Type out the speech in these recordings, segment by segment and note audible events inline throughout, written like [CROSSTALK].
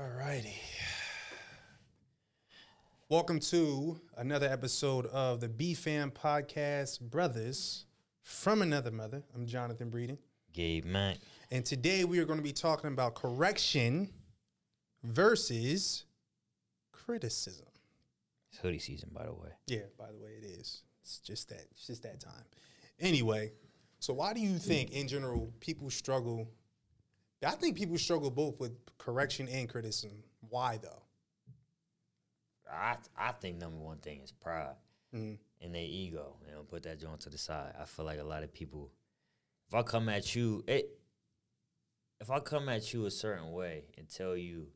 All righty. Welcome to another episode of the B Fam Podcast Brothers from Another Mother. I'm Jonathan Breeden. Gabe Mack. And today we are going to be talking about correction versus criticism. It's hoodie season, by the way. Yeah, by the way, it is. It's just that. It's just that time. Anyway, so why do you think, in general, people struggle? I think people struggle both with correction and criticism. Why though? I I think number one thing is pride Mm-hmm. and their ego. You know, put that joint to the side. I feel like a lot of people, if I come at you, it, if I come at you a certain way and tell you,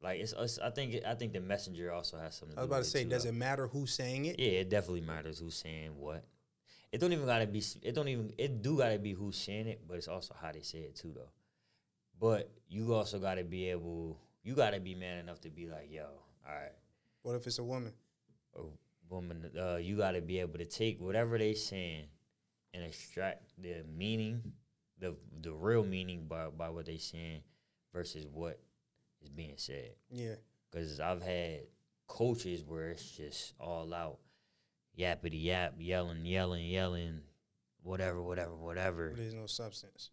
like it's us, I think I think the messenger also has something. To I was about to say, does it matter who's saying it? Yeah, it definitely matters who's saying what. It don't even gotta be. It don't even. It do gotta be who's saying it, but it's also how they say it too, though. But you also gotta be able. You gotta be man enough to be like, yo, all right, What if it's a woman? a woman. Uh, you gotta be able to take whatever they saying and extract the meaning, the the real meaning by by what they saying versus what is being said. Yeah. Because I've had coaches where it's just all out yappity yap, yelling, yelling, yelling, whatever, whatever, whatever. But there's no substance.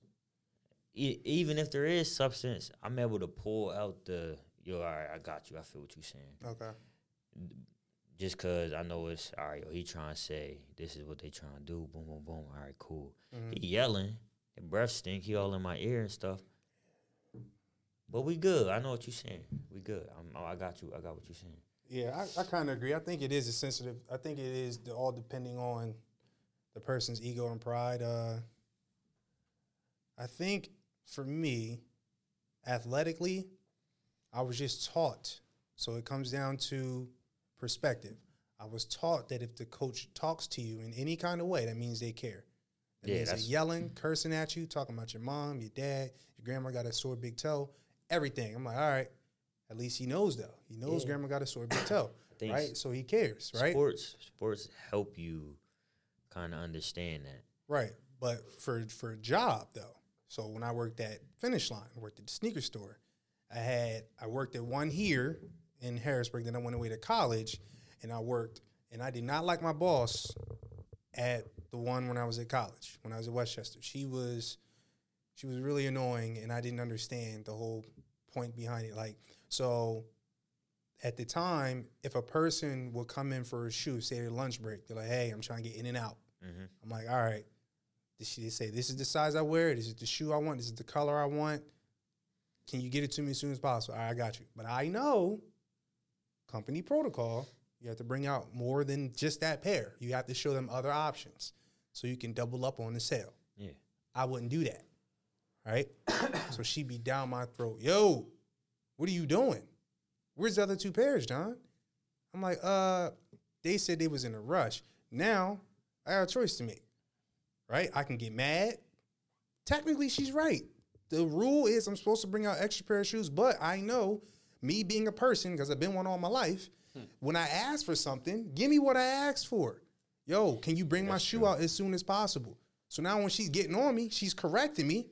E- even if there is substance, I'm able to pull out the, yo, all right, I got you. I feel what you're saying. Okay. Just because I know it's, all right, yo, he trying to say, this is what they trying to do. Boom, boom, boom. All right, cool. He yelling. The breath stink. He all in my ear and stuff. But we good. I know what you're saying. We good. I'm, oh, I got you. I got what you're saying. Yeah, I, I kind of agree. I think it is a sensitive. I think it is the, all depending on the person's ego and pride. Uh, I think for me, athletically, I was just taught. So it comes down to perspective. I was taught that if the coach talks to you in any kind of way, that means they care. That Yeah, means they're yelling, cursing at you, talking about your mom, your dad, your grandma got a sore big toe, everything. I'm like, all right, at least he knows though. He knows Yeah. grandma got a sore big toe, [COUGHS] right? So he cares, right? Sports, sports help you kind of understand that. Right. But for for a job though, so when I worked at Finish Line, I worked at the sneaker store. I had I worked at one here in Harrisburg. Then I went away to college, and I worked. And I did not like my boss at the one when I was at college. When I was at Westchester, she was she was really annoying, and I didn't understand the whole point behind it. Like so. At the time, if a person would come in for a shoe, say their lunch break, they're like, "Hey, I'm trying to get in and out." Mm-hmm. I'm like, all right. Did she say this is the size I wear? This is the shoe I want. This is the color I want. Can you get it to me as soon as possible? All right, I got you. But I know company protocol. You have to bring out more than just that pair. You have to show them other options so you can double up on the sale. Yeah. I wouldn't do that. Right? [COUGHS] so she'd be down my throat. Yo, what are you doing? Where's the other two pairs, John? I'm like, uh, they said they was in a rush. Now I got a choice to make. Right? I can get mad. Technically, she's right. The rule is I'm supposed to bring out extra pair of shoes, but I know me being a person, because I've been one all my life, hmm. when I ask for something, give me what I asked for. Yo, can you bring my shoe out as soon as possible? So now when she's getting on me, she's correcting me.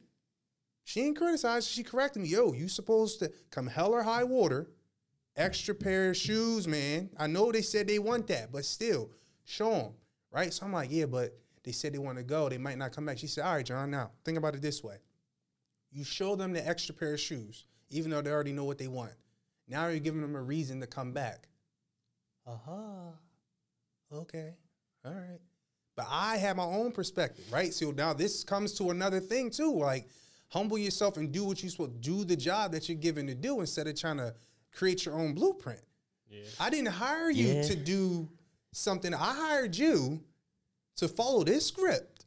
She ain't criticizing, she correcting me. Yo, you supposed to come hell or high water, extra pair of shoes, man. I know they said they want that, but still, show them, right? So I'm like, yeah, but they said they want to go. They might not come back. She said, all right, John, now think about it this way. You show them the extra pair of shoes, even though they already know what they want. Now you're giving them a reason to come back. Uh-huh. Okay. All right. But I have my own perspective, right? So now this comes to another thing too. Like, humble yourself and do what you're supposed to do the job that you're given to do instead of trying to create your own blueprint. Yeah. I didn't hire you Yeah. to do something. I hired you to follow this script.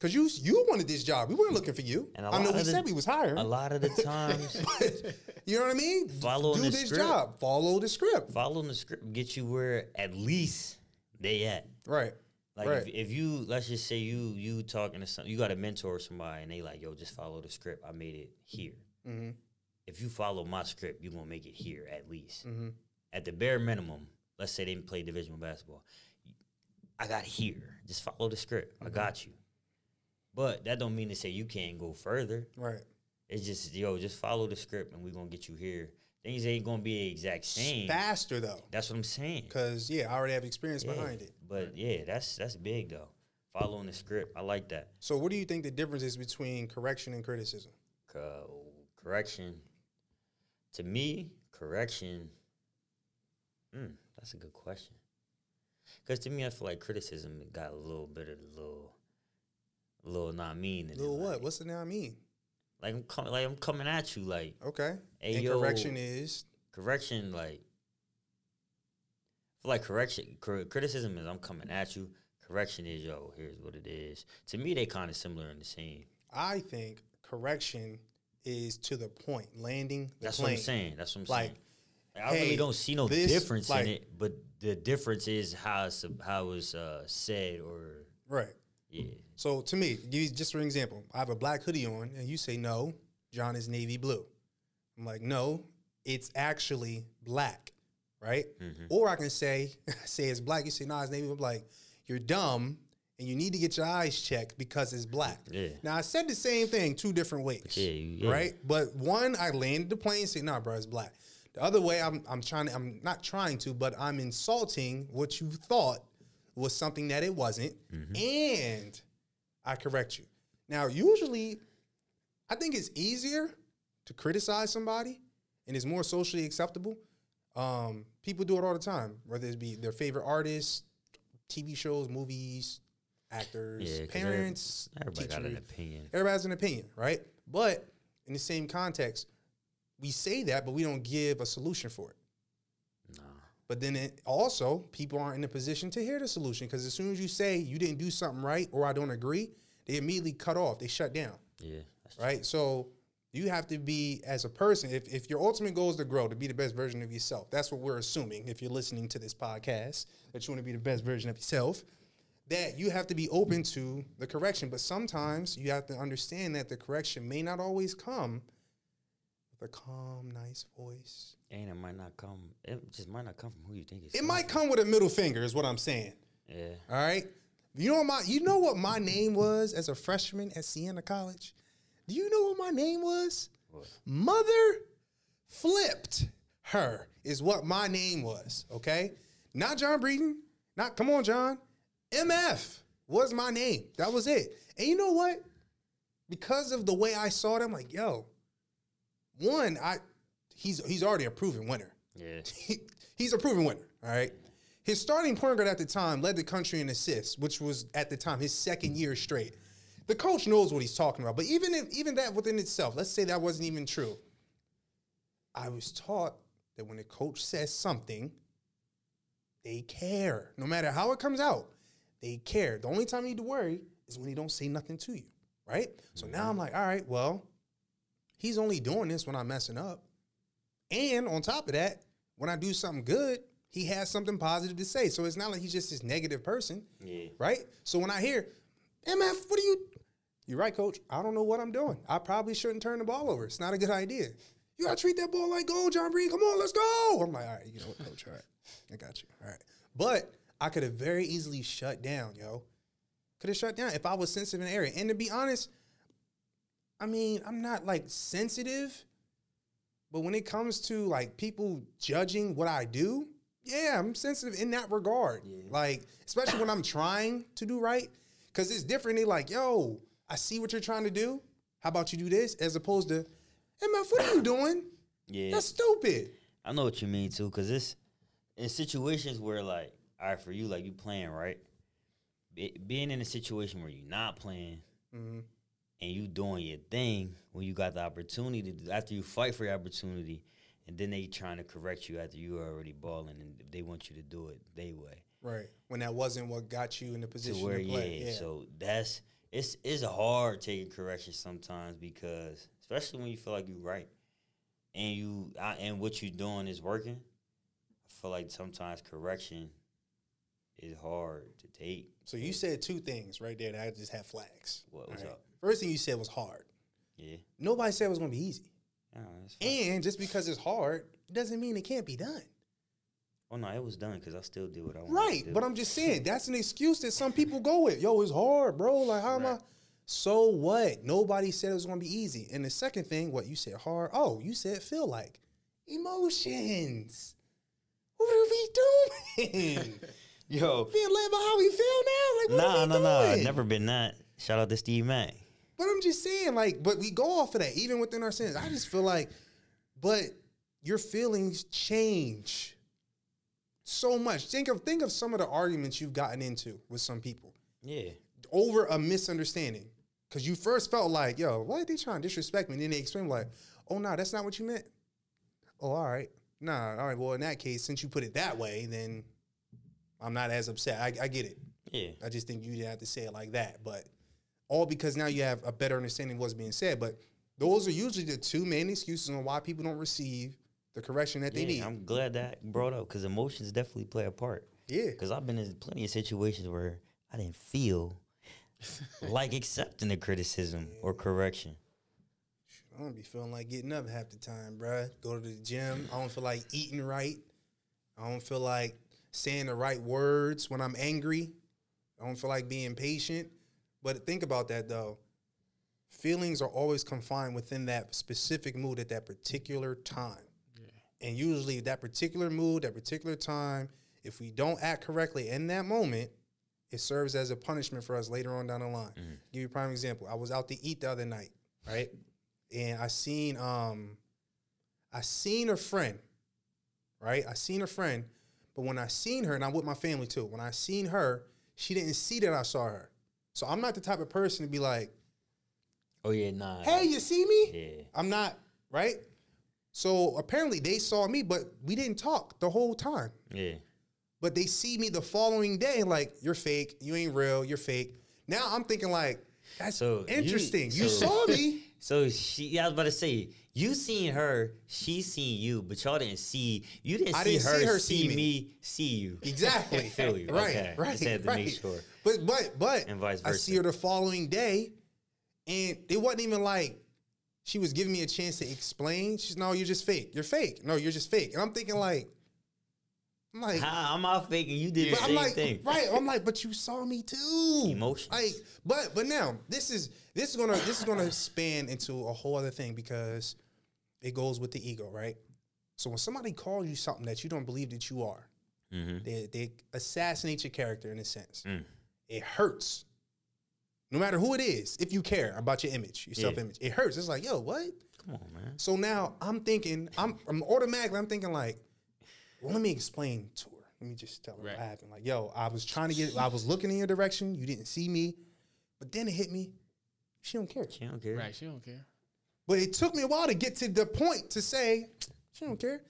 Cause you you wanted this job. We weren't looking for you. And a I know we the- said we was hiring. A lot of the times, [LAUGHS] you know what I mean? Following do the this script. job. Follow the script. following the script get you where at least they at. Right. Like right. if, if you let's just say you you talking to some you got to mentor somebody and they like yo just follow the script I made it here. Mhm. If you follow my script, you are gonna make it here at least. Mhm. At the bare minimum, let's say they didn't play divisional basketball, I got here. Just follow the script. Mm-hmm. I got you. But that don't mean to say you can't go further. right. It's just yo, just follow the script and we're gonna get you here. Things ain't gonna be the exact same. Faster though, That's what I'm saying. because yeah, I already have experience Yeah, behind it. But yeah, that's that's big though. Following the script, I like that. So, what do you think the difference is between correction and criticism? Co- correction. To me, correction. Mm, that's a good question. Because to me, I feel like criticism got a little bit of the little, little not mean. Little what? like- What's the now mean? Like I'm coming, like I'm coming at you, like Okay. Hey, and yo. correction is correction, like. I feel like correction, cr- criticism is I'm coming at you. Correction is yo, here's what it is. To me, they kind of similar in the same. I think correction is to the point, landing the That's plane. what I'm saying. That's what I'm Like, saying. Like, I hey, really don't see no difference like- in it, but the difference is how it's how it's uh, said or Right. yeah. So to me, give you just for example, I have a black hoodie on, and you say no, John is navy blue. I'm like, no, it's actually black, right? Mm-hmm. Or I can say, [LAUGHS] say it's black. You say no, it's navy. I'm like, you're dumb, and you need to get your eyes checked because it's black. Yeah. Now I said the same thing two different ways, Yeah, yeah. right? But one, I landed the plane, and say, nah, bro, it's black. The other way, I'm I'm trying to, I'm not trying to, but I'm insulting what you thought was something that it wasn't, and I correct you. Now, usually, I think it's easier to criticize somebody, and it's more socially acceptable. Um, people do it all the time, whether it be their favorite artists, TV shows, movies, actors, Yeah, parents, Everybody got an opinion. Everybody has an opinion, right? But in the same context, we say that, but we don't give a solution for it. Nah. But then it also, people aren't in a position to hear the solution because as soon as you say you didn't do something right or I don't agree, they immediately cut off. They shut down, Yeah. Right? So you have to be, as a person, if, if your ultimate goal is to grow, to be the best version of yourself, that's what we're assuming if you're listening to this podcast, that you want to be the best version of yourself, that you have to be open to the correction. But sometimes you have to understand that the correction may not always come a calm, nice voice. And it might not come. It just might not come from who you think it's. It might come with a middle finger, is what I'm saying. Yeah. All right. You know what my you know what my name was as a freshman at Siena College? Do you know what my name was? What? Mother flipped her is what my name was. Okay. Not John Breeden. Not come on, John. MF was my name. That was it. And you know what? Because of the way I saw it, I'm like, yo, one, I he's he's already a proven winner Yeah. [LAUGHS] he, he's a proven winner. All right. His starting point guard at the time led the country in assists, which was at the time his second year straight. The coach knows what he's talking about, but even if, even that within itself, let's say that wasn't even true. I was taught that when a coach says something, they care. No matter how it comes out, they care. The only time you need to worry is when he don't say nothing to you, right? So now mm-hmm. I'm like, all right, well, he's only doing this when I'm messing up. And on top of that, when I do something good, he has something positive to say. So it's not like he's just this negative person, Yeah. right? So when I hear, MF, what are you? You're right, coach. I don't know what I'm doing. I probably shouldn't turn the ball over. It's not a good idea. You gotta treat that ball like gold, John Breed. Come on, let's go. I'm like, all right, you know what, coach? All right, I got you. All right, but I could have very easily shut down, yo. Could have shut down if I was sensitive in the area. And to be honest, I mean, I'm not like sensitive, but when it comes to like people judging what I do, yeah, I'm sensitive in that regard. Like, especially when I'm trying to do right, because it's different. They're like, yo, I see what you're trying to do. How about you do this? As opposed to, hey MF, what are you doing? Yeah. That's stupid. I know what you mean too, cause it's in situations where like, all right, for you, like you playing right, Be, being in a situation where you're not playing Mhm. And you doing your thing when you got the opportunity to after you fight for your opportunity, and then they trying to correct you after you are already balling and they want you to do it they way. Right. When that wasn't what got you in the To position where to play. yeah, Yeah. so that's it's it's hard taking correction sometimes because especially when you feel like you're right and you I, and what you're doing is working. I feel like sometimes correction is hard to take. So you said two things right there that I just had flags. What was All up? First thing you said was hard. Yeah, Nobody said it was gonna be easy. And just because it's hard doesn't mean it can't be done. Oh, well, no, it was done because I still did what I wanted Right. to do. But I'm just saying that's an excuse that some people go with. Yo, it's hard, bro. Like, how am I? So what? Nobody said it was gonna be easy. And the second thing, what you said hard. Oh, you said feel like emotions. What are we doing? [LAUGHS] Yo, Feel led by how we feel now? Like what nah, are we nah, nah. doing? Never been that. Shout out to Steve Mack. But I'm just saying, like, but we go off of that, even within our sins. I just feel like, but your feelings change so much. Think of think of some of the arguments you've gotten into with some people Yeah. over a misunderstanding. Cause you first felt like, yo, why are they trying to disrespect me? And then they explain like, oh no, that's not what you meant. Oh, all right. Nah, all right. Well, in that case, since you put it that way, then I'm not as upset. I, I get it. Yeah. I just think you didn't have to say it like that. But all because now you have a better understanding of what's being said. But those are usually the two main excuses on why people don't receive the correction that they need. I'm glad that brought up because emotions definitely play a part. yeah. Because I've been in plenty of situations where I didn't feel [LAUGHS] like accepting the criticism or correction. I don't be feeling like getting up half the time, bruh. Go to the gym. I don't feel like eating right. I don't feel like saying the right words when I'm angry. I don't feel like being patient. But think about that though. Feelings are always confined within that specific mood at that particular time. And usually that particular mood, that particular time, if we don't act correctly in that moment, it serves as a punishment for us later on down the line. Give you a prime example. I was out to eat the other night, right? And I seen um I seen a friend, right? I seen a friend, but when I seen her, and I'm with my family too, when I seen her, she didn't see that I saw her. So I'm not the type of person to be like, Oh yeah, nah. hey, you see me? Yeah. I'm not, right? So apparently they saw me, but we didn't talk the whole time. Yeah. But they see me the following day, like, you're fake, you ain't real, you're fake. Now I'm thinking like, that's So interesting. You, so- saw me. [LAUGHS] So she, yeah, I was about to say, you seen her, she seen you, but y'all didn't see, you didn't I see didn't her see her see see me. me. see you. [LAUGHS] Exactly. Feel you. [LAUGHS] Right. Okay. Right. Just had to right. make sure. But but but And vice versa. I see her the following day, and it wasn't even like she was giving me a chance to explain. She's no, you're just fake. You're fake. No, you're just fake. And I'm thinking like, I'm like, How I'm out faking, you did the but I'm same like, thing. right? I'm like, but you saw me too. Emotions. Like, but but now this is this is gonna this is gonna span into a whole other thing because it goes with the ego, right? So when somebody calls you something that you don't believe that you are, Mm-hmm. they they assassinate your character in a sense. Mm. It hurts. No matter who it is, if you care about your image, your Yeah. self image, it hurts. It's like, yo, what? Come on, man. So now I'm thinking, I'm, I'm automatically, I'm thinking like, well, let me explain to her. Let me just tell her Right. what happened. Like, yo, I was trying to get, I was looking in your direction. You didn't see me, but then it hit me. She don't care. She don't care. Right, she don't care. But it took me a while to get to the point to say, she don't care.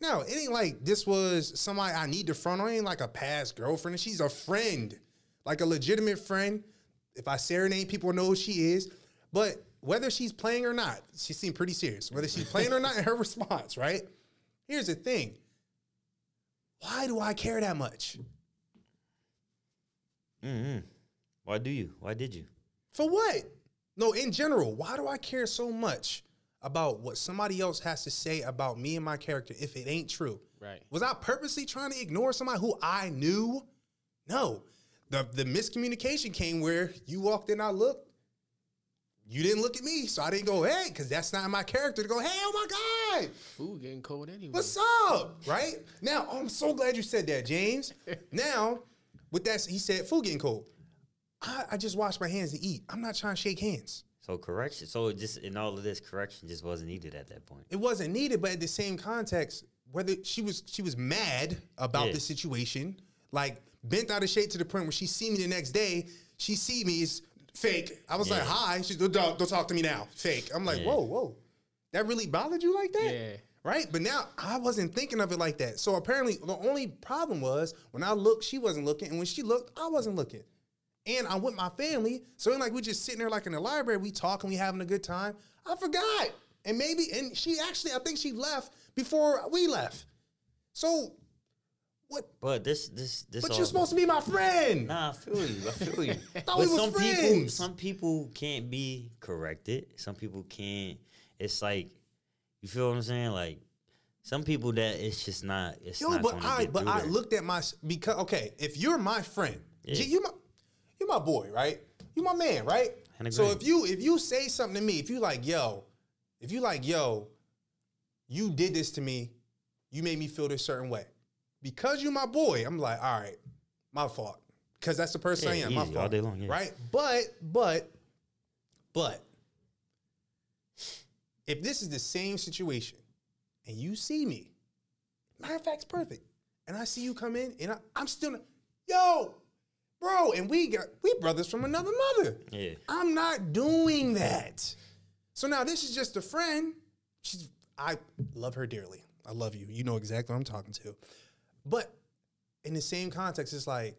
No, it ain't like this was somebody I need to front on. It ain't like a past girlfriend. She's a friend, like a legitimate friend. If I say her name, people know who she is. But whether she's playing or not, she seemed pretty serious. Whether she's playing or not in [LAUGHS] her response, right? Here's the thing. Why do I care that much? Mm-hmm. Why do you? Why did you? For what? No, in general, why do I care so much about what somebody else has to say about me and my character if it ain't true? Right. Was I purposely trying to ignore somebody who I knew? No. The the miscommunication came where you walked in, I looked. You didn't look at me, so I didn't go, hey, because that's not my character to go, hey, oh my God, Food getting cold anyway. what's up? Right? Now, oh, I'm so glad you said that, James. [LAUGHS] now, with that, he said, food getting cold. I, I just wash my hands to eat. I'm not trying to shake hands. So correction. So just in all of this, correction just wasn't needed at that point. it wasn't needed, but at the same context, whether she was she was mad about Yeah. the situation, like bent out of shape to the point where she see me the next day, she see me is fake. I was like, hi. She's don't, don't talk to me now. Fake. I'm like, Yeah. whoa, whoa. That really bothered you like that? Yeah. Right? But now I wasn't thinking of it like that. So apparently the only problem was when I looked, she wasn't looking, and when she looked, I wasn't looking. And I'm with my family. So like we just sitting there like in the library, we talking, we having a good time. I forgot. And maybe, and she actually, I think she left before we left. So what? But this, this, this. But all- you're supposed to be my friend. Nah, I feel you. I feel you. [LAUGHS] Thought but we was some people, some people can't be corrected. Some people can't. It's like, you feel what I'm saying? Like, some people that it's just not. It's Yo, not but I but I there. looked at my because okay, if you're my friend, Yeah. You my you my boy, right? You my man, right? So if you if you say something to me, if you like, yo, if you like, yo, you did this to me, you made me feel this certain way. Because you my boy, I'm like, all right, my fault. Because that's the person I Yeah, am, my fault. all day long, yeah. Right? But, but, but, if this is the same situation and you see me, matter of fact, it's perfect. And I see you come in and I, I'm still, yo, bro, and we got, we brothers from another mother. yeah, I'm not doing that. So now this is just a friend. She's I love her dearly. I love you. You know exactly what I'm talking to. But in the same context, it's like,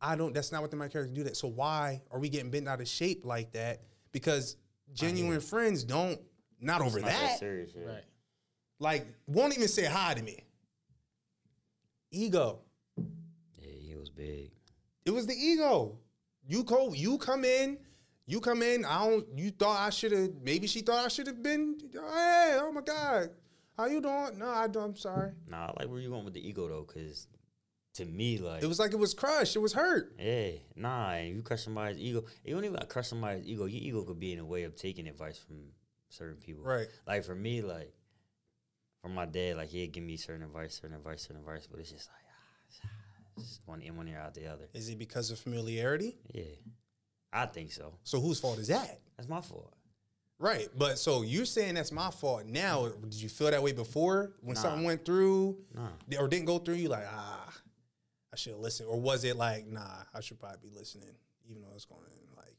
I don't that's not what my character do that. So why are we getting bent out of shape like that? Because genuine friends don't not over It's not that. serious. Yeah. Right. Like, won't even say hi to me. Ego. yeah, he was big. It was the ego. You co you come in, you come in. I don't. You thought I should have. Maybe she thought I should have been. Hey, oh my god, how you doing? No, I don't. I'm sorry. Nah, I like where you going with the ego though, because to me, like, It was like it was crushed. It was hurt. yeah, nah, and you crush somebody's ego. You don't even gotta crush somebody's ego. Your ego could be in a way of taking advice from certain people. Right. Like for me, like from my dad, like he'd give me certain advice, certain advice, certain advice, but it's just like ah, it's just one in one ear out the other. Is it because of familiarity? Yeah, I think so. So whose fault is that? That's my fault. Right. But so you're saying that's my fault now. Did you feel that way before when Nah. something went through Nah. or didn't go through? You like ah, I should listen, or was it like nah, I should probably be listening, even though it's going like.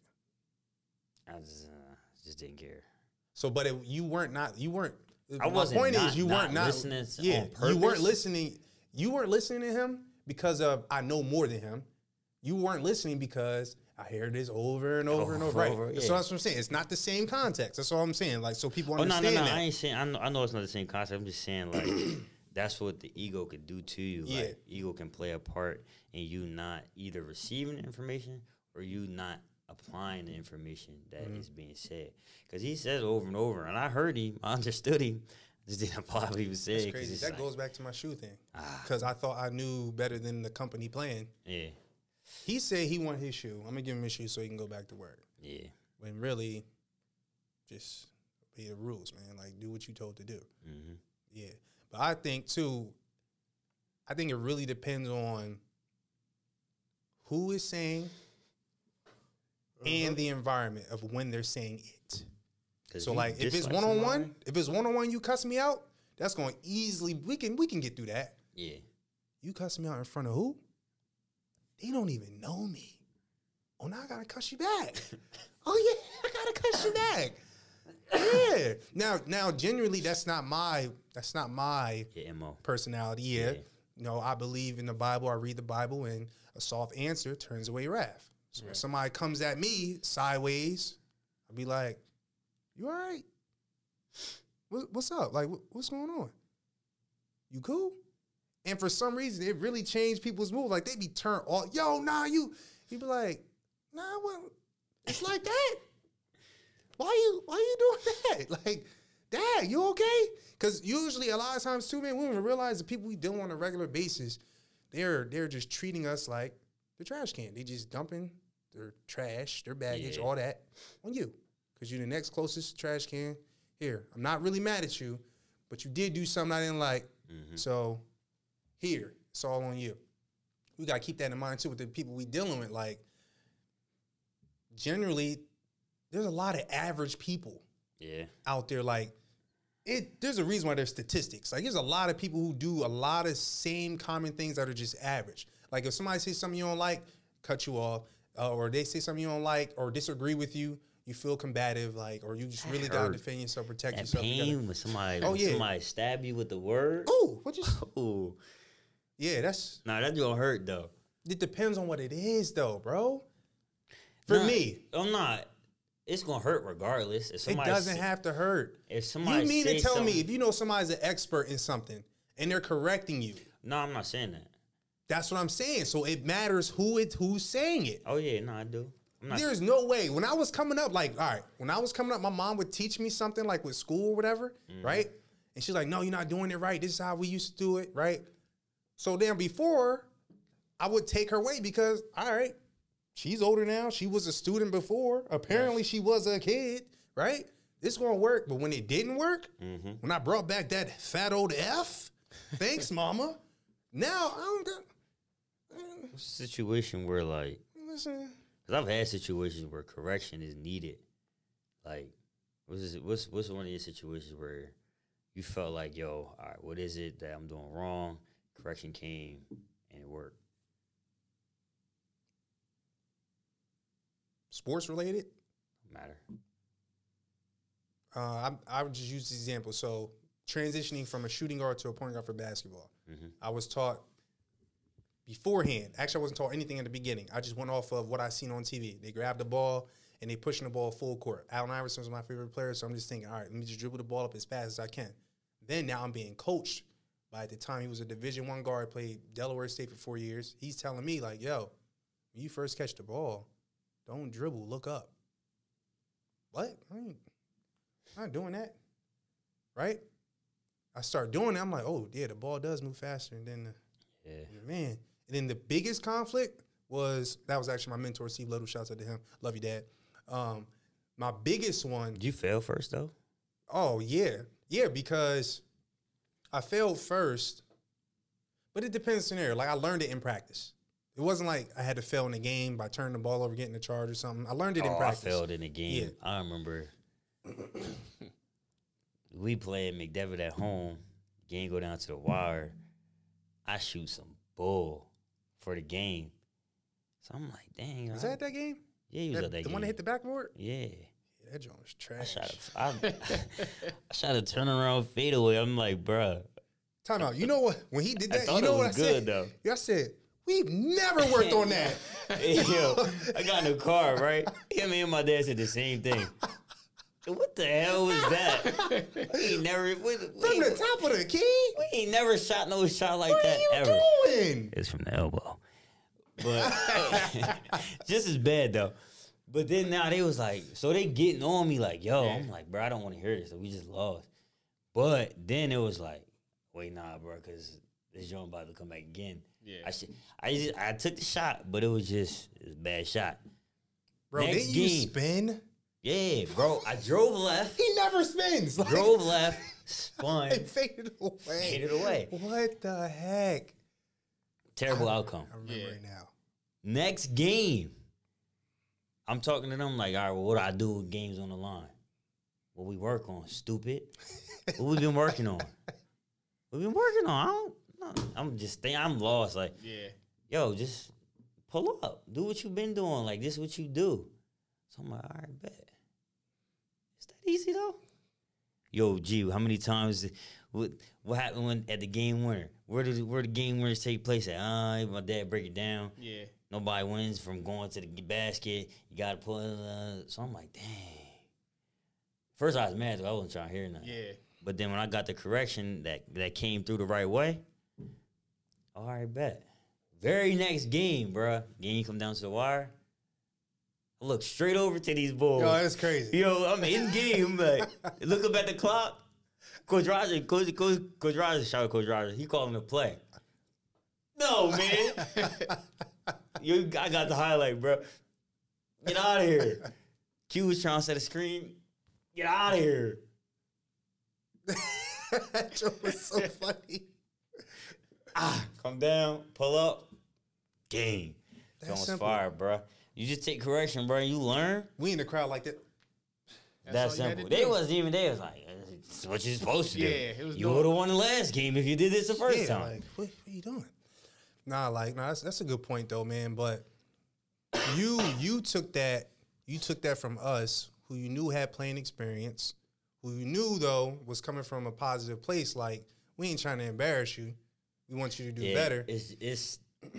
I just, uh, just didn't care. So, but it, you weren't not you weren't. I my point not- is you not weren't not listening Yeah, you weren't listening. You weren't listening to him because of I know more than him. You weren't listening because I hear this over and over and over. Over, Right. over, So that's what I'm saying. It's not the same context. That's all I'm saying. Like so people Oh no, no, no! that. I ain't saying. I know, I know it's not the same concept. I'm just saying like [CLEARS THROAT] that's what the ego could do to you. Yeah. Like ego can play a part in you not either receiving information or you not applying the information that is Mm-hmm. being said. Because he says over and over, and I heard him, I understood him, just didn't apply [LAUGHS] what he was saying. That's crazy. That like, goes back to my shoe thing. Ah. Because I thought I knew better than the company plan. Yeah, He said he want his shoe. I'm gonna give him his shoe so he can go back to work. yeah, When really, just be the rules, man. Like do what you told to do. hmm Yeah. But I think too, I think it really depends on who is saying and the environment of when they're saying it. So like if it's one on one, if it's one on one you cuss me out, that's going to easily we can we can get through that. yeah, You cuss me out in front of who? They don't even know me. Oh, now I gotta cuss you back. [LAUGHS] oh yeah, I gotta cuss you back. Yeah. Now, now, genuinely, that's not my that's not my yeah, personality. Yeah. Yeah. You know, I believe in the Bible. I read the Bible, and a soft answer turns away wrath. So if somebody comes at me sideways, I'll be like, "You all right? What, what's up? Like, what, what's going on? You cool?" And for some reason, it really changed people's mood. Like they'd be turned off. Yo, nah, you. You be like, "Nah, what? It's like that." why you why you doing that? [LAUGHS] Like, dad, you okay? Because usually a lot of times too, man, we don't realize the people we deal on a regular basis, they're they're just treating us like the trash can. They just dumping their trash, their baggage, Yeah. all that on you. Because you're the next closest trash can. Here, I'm not really mad at you, but you did do something I didn't like. Mm-hmm. So here, it's all on you. We gotta keep that in mind too with the people we dealing with. Like, generally, there's a lot of average people Yeah, out there like it there's a reason why there's statistics like there's a lot of people who do a lot of same common things that are just average like if somebody says something you don't like cut you off uh, or they say something you don't like or disagree with you you feel combative like or you just really gotta defend yourself protect that yourself you gotta- pain when somebody, Oh, yeah. somebody stab you with the word. oh what you [LAUGHS] Ooh, yeah that's nah, that gonna hurt though. it depends on what it is though bro for Nah, me I'm not. It's gonna hurt regardless. If it doesn't have to hurt If somebody you mean to tell me if you know somebody's an expert in something and they're correcting you No, I'm not saying that. That's what I'm saying. So it matters who it who's saying it. Oh yeah, no, I do. There's no way. When I was coming up, like, all right, when I was coming up, my mom would teach me something like with school or whatever, Mm-hmm. right? And she's like, no, you're not doing it right. This is how we used to do it, right? So then before, I would take her way because, all right, she's older now. She was a student before. Apparently, she was a kid, right? This gonna work. But when it didn't work, Mm-hmm. when I brought back that fat old F, thanks, [LAUGHS] mama. Now I don't got. Situation where like Listen, Cause I've had situations where correction is needed. Like, what's this, what's what's one of your situations where you felt like, yo, all right, what is it that I'm doing wrong? Correction came and it worked. sports related. Matter. Uh, I, I would just use this example. So transitioning from a shooting guard to a point guard for basketball, Mhm. I was taught beforehand. Actually, I wasn't taught anything in the beginning. I just went off of what I seen on TV. They grab the ball and they pushing the ball full court. Allen Iverson was my favorite player, so I'm just thinking, all right, let me just dribble the ball up as fast as I can. Then now I'm being coached by at the time he was a Division One guard, played Delaware State for four years. He's telling me like, yo, when you first catch the ball, don't dribble, look up. What? I ain't, I'm not doing that. Right? I start doing it. I'm like, oh yeah, the ball does move faster than the Yeah. man. And then the biggest conflict was that was actually my mentor, Steve Little. Shouts out to him. Love you, Dad. Um, my biggest one Did you fail first though? Oh yeah, yeah. Because I failed first, but it depends on scenario. Like I learned it in practice. It wasn't like I had to fail in the game by turning the ball over, getting a charge or something. I learned it in Oh, I practice. failed in the game. Yeah. I remember [COUGHS] we played McDevitt at home. Game go down to the wire. I shoot some bull for the game. So I'm like, dang. Was I- that that game? yeah, he was That- at that the game. one that hit the backboard? yeah. Yeah, that joint was I trash. shot a, I, I shot a turnaround fadeaway. I'm like, bruh. Time out. You know what? When he did that, you know what I good, said? though. Yeah, I said we've never worked on that. [LAUGHS] Yo, I got in the car, right? Yeah, me and my dad said the same thing. What the hell was that? We ain't never, we, we, From the top of the key. we ain't never shot no shot like What that are you ever. doing? It's from the elbow. But [LAUGHS] just as bad though. But then now they was like, so they getting on me like, yo, I'm like, bro, I don't want to hear this. So we just lost. But then it was like, wait, nah, bro, because this joint about to come back again. Yeah. I should, I just, I took the shot, but it was just it was a bad shot. Bro, Next didn't you spin? Yeah, bro, I drove left, [LAUGHS] He never spins. Like, drove [LAUGHS] left, spun, it faded away. faded away. What the heck? Terrible outcome. I remember Yeah. it now. Next game, I'm talking to them like, all right, well, what do I do with games on the line? What we work on, stupid. what we been working on? What we been working on? I don't. I'm just think I'm lost. Like, Yeah. yo, just pull up, do what you've been doing. Like this, is what you do. So I'm like, all right, bet. Is that easy though? Yo, G, how many times? What what happened when at the game winner? Where did where the game winners take place at? Uh, my dad break it down. Yeah. Nobody wins from going to the basket. You got to put. Uh, so I'm like, dang. First, I was mad. I wasn't trying to hear nothing. Yeah. But then when I got the correction that that came through the right way, all right, bet. Very next game, bruh. Game come down to the wire. I look straight over to these boys. Yo, that's crazy. Yo, I'm in game. Like, [LAUGHS] look up at the clock. Coach Roger, Coach, Coach, Coach Roger, shout out Coach Roger. He called him to play. No, man. [LAUGHS] you, I got the highlight, bro. Get out of here. [LAUGHS] Q was trying to set a screen. Get out of here. that joke was so [LAUGHS] funny. Ah, come down, pull up, game. That's It's simple. fire, bro. You just take correction, bro. You learn. We in the crowd like that. That's, had simple. They wasn't even there. It was like, it's what you're supposed to do. Yeah, it was you would have won the last game if you did this the first yeah, time. like what, what are you doing? Nah, like nah, that's, that's a good point though, man. But you you took that you took that from us, who you knew had playing experience, who you knew though was coming from a positive place. Like we ain't trying to embarrass you. We want you to do yeah, better. It's it's [CLEARS THROAT]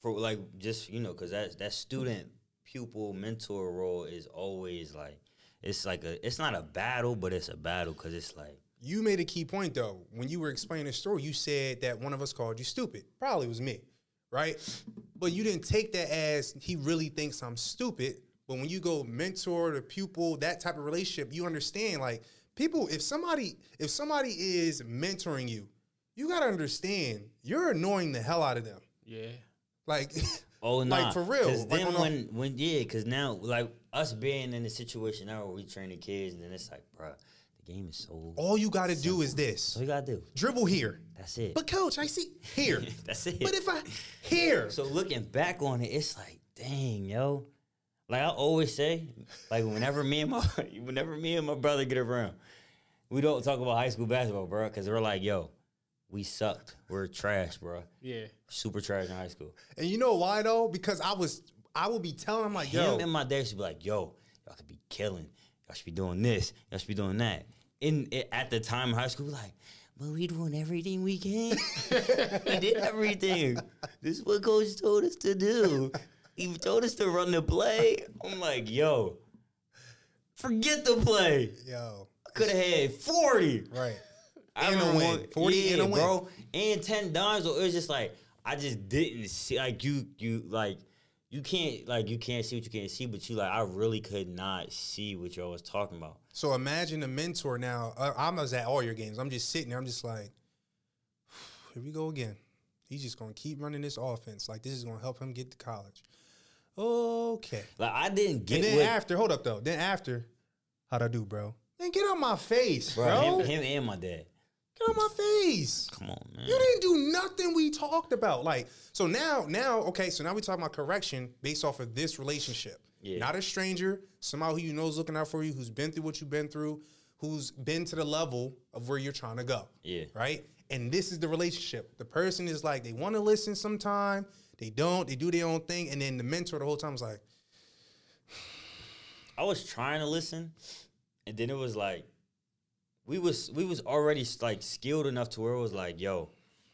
for like just you know because that that student pupil mentor role is always like it's like a it's not a battle but it's a battle because it's like You made a key point though. When you were explaining the story, you said that one of us called you stupid. Probably was me, right? But you didn't take that as he really thinks I'm stupid. But when you go mentor to pupil, that type of relationship, you understand like people, if somebody, if somebody is mentoring you, you gotta understand you're annoying the hell out of them. Yeah. Like Oh no, [LAUGHS] Like, for real. Cause Like, then on when when yeah, cause now like us being in the situation now where we training kids, and then it's like, bro, the game is so. All you got to do is this: All you gotta do. dribble here. That's it. But coach, I see [LAUGHS] here. That's it. But if I here, So looking back on it, it's like, dang, yo. Like I always say, like whenever me and my [LAUGHS] whenever me and my brother get around, we don't talk about high school basketball, bro, because we're like, yo, we sucked. We're trash, bro. Yeah. Super trash in high school. and you know why though? Because I was, I would be telling him like, Him yo, and my dad should be like, yo, y'all could be killing. Y'all should be doing this. Y'all should be doing that. In at the time high school, like, but we doing everything we can. [LAUGHS] we did everything. This is what coach told us to do. He told us to run the play. I'm like, yo, forget the play. yo, I could have had 40. right. I And remember win. 40 yeah, and a win. bro. And 10 dimes. So it was just like, I just didn't see, like, you, you, like, you can't, like, you can't see what you can't see, but you, like, I really could not see what y'all was talking about. So imagine a mentor now. Uh, I was at all your games. I'm just sitting there. I'm just like, [SIGHS] here we go again. He's just gonna keep running this offense. Like this is gonna help him get to college. Okay. Like, I didn't get And then what, after, hold up though. Then after, how'd I do, bro? Then get on my face, bro. bro, him, him and my dad. Get on my face. Come on, man. You didn't do nothing we talked about. Like, so now, now, okay, so now we talking about correction based off of this relationship. Yeah. Not a stranger, somebody who you know is looking out for you, who's been through what you've been through, who's been to the level of where you're trying to go. Yeah. Right? And this is the relationship. The person is like, they want to listen sometime, they don't, they do their own thing, and then the mentor the whole time is like, [SIGHS] I was trying to listen, and then it was like we was we was already like skilled enough to where it was like, yo,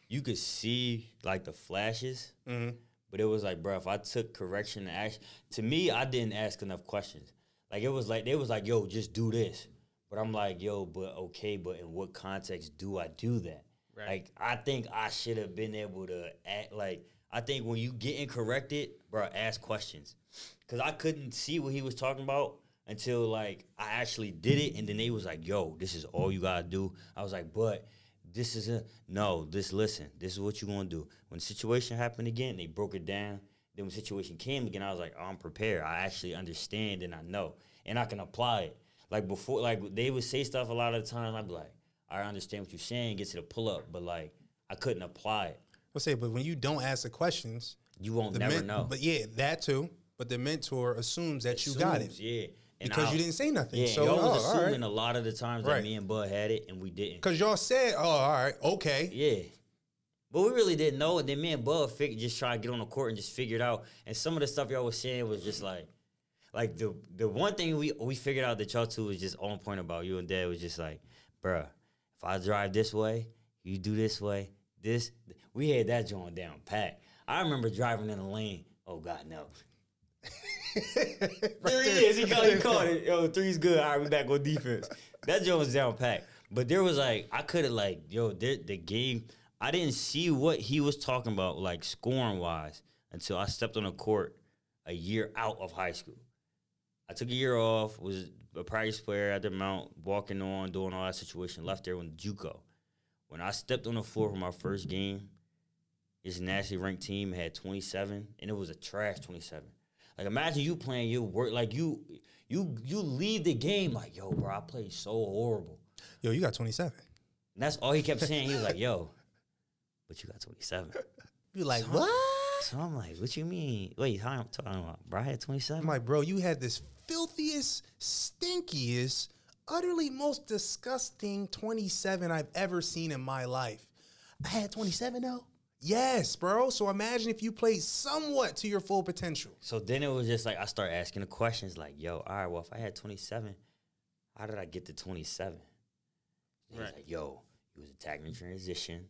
you could see like the flashes, mm-hmm. but it was like, bro, if I took correction and action, to me, I didn't ask enough questions. Like it was like they was like, yo, just do this, but I'm like, yo, but okay, but in what context do I do that? Right. Like I think I should have been able to act like I think when you getting corrected, bro, ask questions. Cause I couldn't see what he was talking about until like I actually did it, and then they was like, "Yo, this is all you gotta do." I was like, "But this is a no. This listen. This is what you gonna do." When the situation happened again, they broke it down. Then when the situation came again, I was like, oh, "I'm prepared. I actually understand and I know, and I can apply it." Like before, like they would say stuff a lot of the time. I'd be like, "I understand what you're saying." Get to the pull up, but like I couldn't apply it. I'll say, but when you don't ask the questions, You won't never men- know. But yeah, that too. But the mentor assumes that you got it Yeah. And because I- you didn't say nothing. Yeah, so y'all oh, was right. assuming a lot of the times Right. that me and Bud had it, and we didn't. Because y'all said, oh, all right, okay. Yeah. But we really didn't know. And then me and Bud fig- just try to get on the court and just figure it out. And some of the stuff y'all was saying was just like, like the the one thing we we figured out that y'all two was just on point about you and Dad was just like, bruh, if I drive this way, you do this way, this. We had that joint down pat. I remember driving in the lane. Oh God, no. [LAUGHS] [LAUGHS] There he is. He caught, he caught it. Yo, three's good. All right, we back on defense. That joint was down packed. But there was like, I could have like, yo, there, the game. I didn't see what he was talking about, like scoring wise, until I stepped on the court a year out of high school. I took a year off, was a practice player at the Mount, walking on, doing all that situation. Left there with JUCO. When I stepped on the floor for my first game, this nationally ranked team had 27, and it was a trash 27. Like imagine you playing your work like you you you leave the game like yo bro I played so horrible Yo, you got 27. and that's all he kept saying he was like yo but you got 27 [LAUGHS] You like, So- what? so I'm like what you mean wait how I'm talking about bro I had 27 I'm like, bro, you had this filthiest, stinkiest, utterly most disgusting 27 I've ever seen in my life. I had 27 though? Yes, bro. So imagine if you played somewhat to your full potential. so then it was just like I start asking the questions like yo all right well if I had 27 how did I get to 27 and he was Right. like yo you was attacking in transition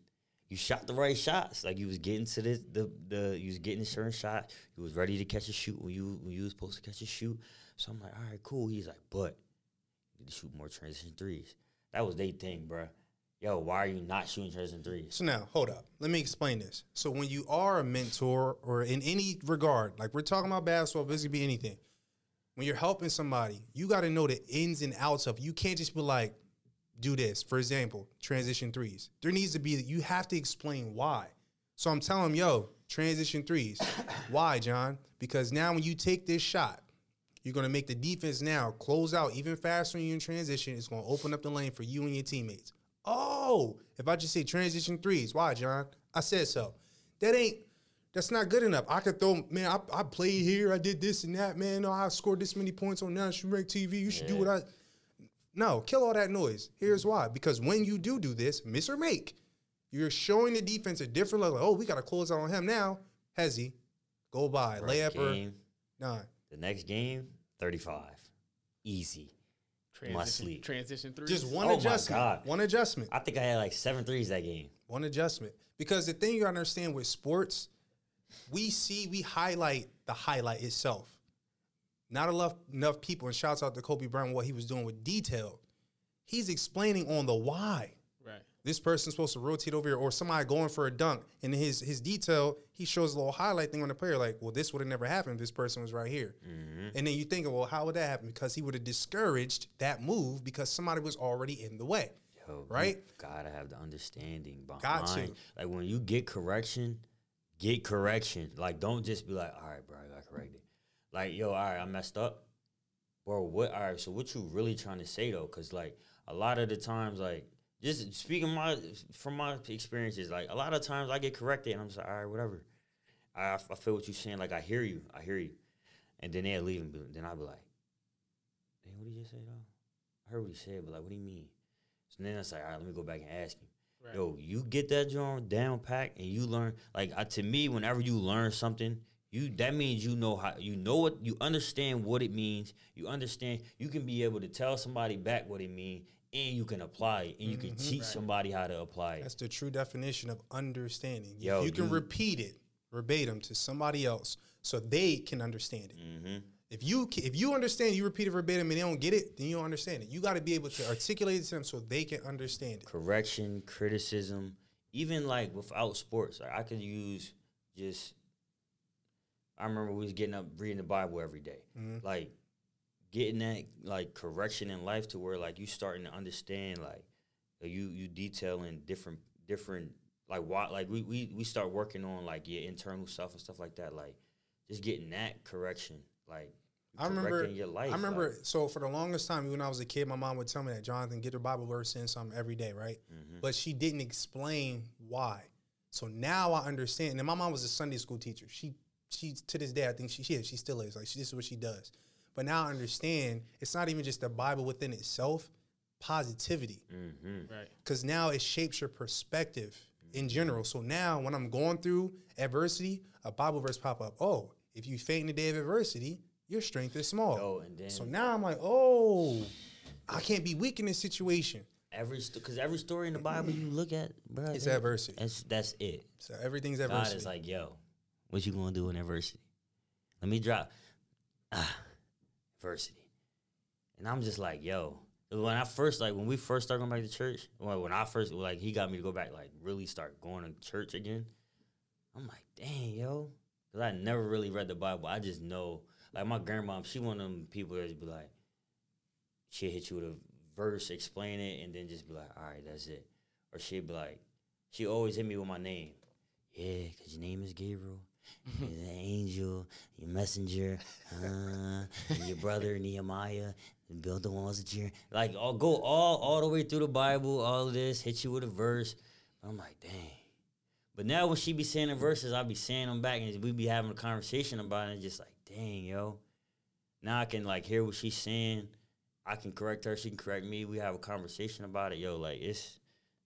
you shot the right shots. Like you was getting to the the the you was getting a certain shot. You was ready to catch a shoot when you when you was supposed to catch a shoot. So I'm like, all right, cool. He's like, but you need to shoot more transition threes. That was they thing, bruh. Yo, why are you not shooting transition threes? So now, hold up. Let me explain this. So when you are a mentor or in any regard, like we're talking about basketball, this could be anything. When you're helping somebody, you got to know the ins and outs of. You can't just be like, do this. For example, transition threes. There needs to be. You have to explain why. So I'm telling yo, transition threes. [COUGHS] Why, John? Because now when you take this shot, you're going to make the defense now close out even faster when you're in transition. It's going to open up the lane for you and your teammates. Oh, if I just say transition threes, why, John? I said so. That ain't. That's not good enough. I could throw, man. I, I played here. I did this and that, man. Oh, I scored this many points on national rank TV. You should do what I. No, kill all that noise. Here's why. Because when you do do this, miss or make, you're showing the defense a different level. Oh, we got to close out on him now. Hezzy, go by. First Layup or game, nine. the next game, 35. Easy. Transition, sleep. transition three. Just one Oh my adjustment. God. One adjustment. I think I had like seven threes that game. One adjustment. Because the thing you gotta understand with sports, we see, we highlight the highlight itself. Not enough enough people, and shouts out to Kobe Bryant what he was doing with detail. He's explaining on the why. This person's supposed to rotate over here, or somebody going for a dunk. And his his detail, he shows a little highlight thing on the player, like, well, this would have never happened if this person was right here. Mm-hmm. And then you think, well, how would that happen? Because he would have discouraged that move because somebody was already in the way. Yo, Right? gotta have the understanding behind. Got to. Like when you get correction, get correction. Like don't just be like, all right, bro, I got corrected. Like yo, all right, I messed up, bro. What? All right, so what you really trying to say though? Because like a lot of the times, like just speaking my from my experiences, like a lot of times I get corrected and I'm just like, all right, whatever. I, I feel what you're saying. Like I hear you, I hear you, and then they'll leave and be, then I'll be like, Dang, what did you say though? I heard what he said, but like, what do you mean? So then I say, all right, let me go back and ask him. Right. Yo, you get that joint down pack and you learn. Like I, to me, whenever you learn something, you that means you know how you know what you understand what it means. You understand. You can be able to tell somebody back what it means, and you can apply it, and you can teach somebody how to apply it. That's the true definition of understanding. If Yo, you can you- repeat it verbatim to somebody else so they can understand it. Mm-hmm. If you if you understand, you repeat it verbatim and they don't get it, then you don't understand it. You got to be able to articulate it to them so they can understand it. correction, criticism, even like without sports. Like I could use just. I remember we was getting up reading the Bible every day. Mhm. like getting that like correction in life to where like you starting to understand like you you detailing different different like why like we, we we start working on like your internal stuff and stuff like that like just getting that correction like I remember. your life I remember. like, so for the longest time, when I was a kid, my mom would tell me that Jonathan get her Bible verse in something every day, right? mhm. But she didn't explain why. So now I understand. And my mom was a Sunday school teacher. She she to this day I think she she, is, she still is like she, this is what she does. But now I understand it's not even just the Bible within itself, positivity. Mhm. Right. because now it shapes your perspective in general. So now when I'm going through adversity, a Bible verse pop up. Oh, if you faint in the day of adversity, your strength is small. Yo, and then So now I'm like, oh, I can't be weak in this situation. every because every story in the Bible you look at bro It's it- adversity. that's that's it So everything's adversity. God is like yo what you gonna do in adversity let me drop ah adversity and I'm just like yo when I first like when we first started going back to church when I first like he got me to go back like really start going to church again I'm like dang yo because I never really read the Bible I just know like my grandma she one of them people that be like she'll hit you with a verse, explain it, and then just be like, all right, that's it. Or she'd be like, she always hit me with my name. Yeah, because your name is Gabriel. You're the angel, your messenger, uh, and your brother Nehemiah, and build the walls of Jericho. Like, I'll go all all the way through the Bible, all of this, hit you with a verse. I'm like, dang. But now when she be saying the verses, I'll be saying them back, and we be having a conversation about it. And just like, dang, yo. Now I can like hear what she's saying. I can correct her. She can correct me. We have a conversation about it. Yo, like it's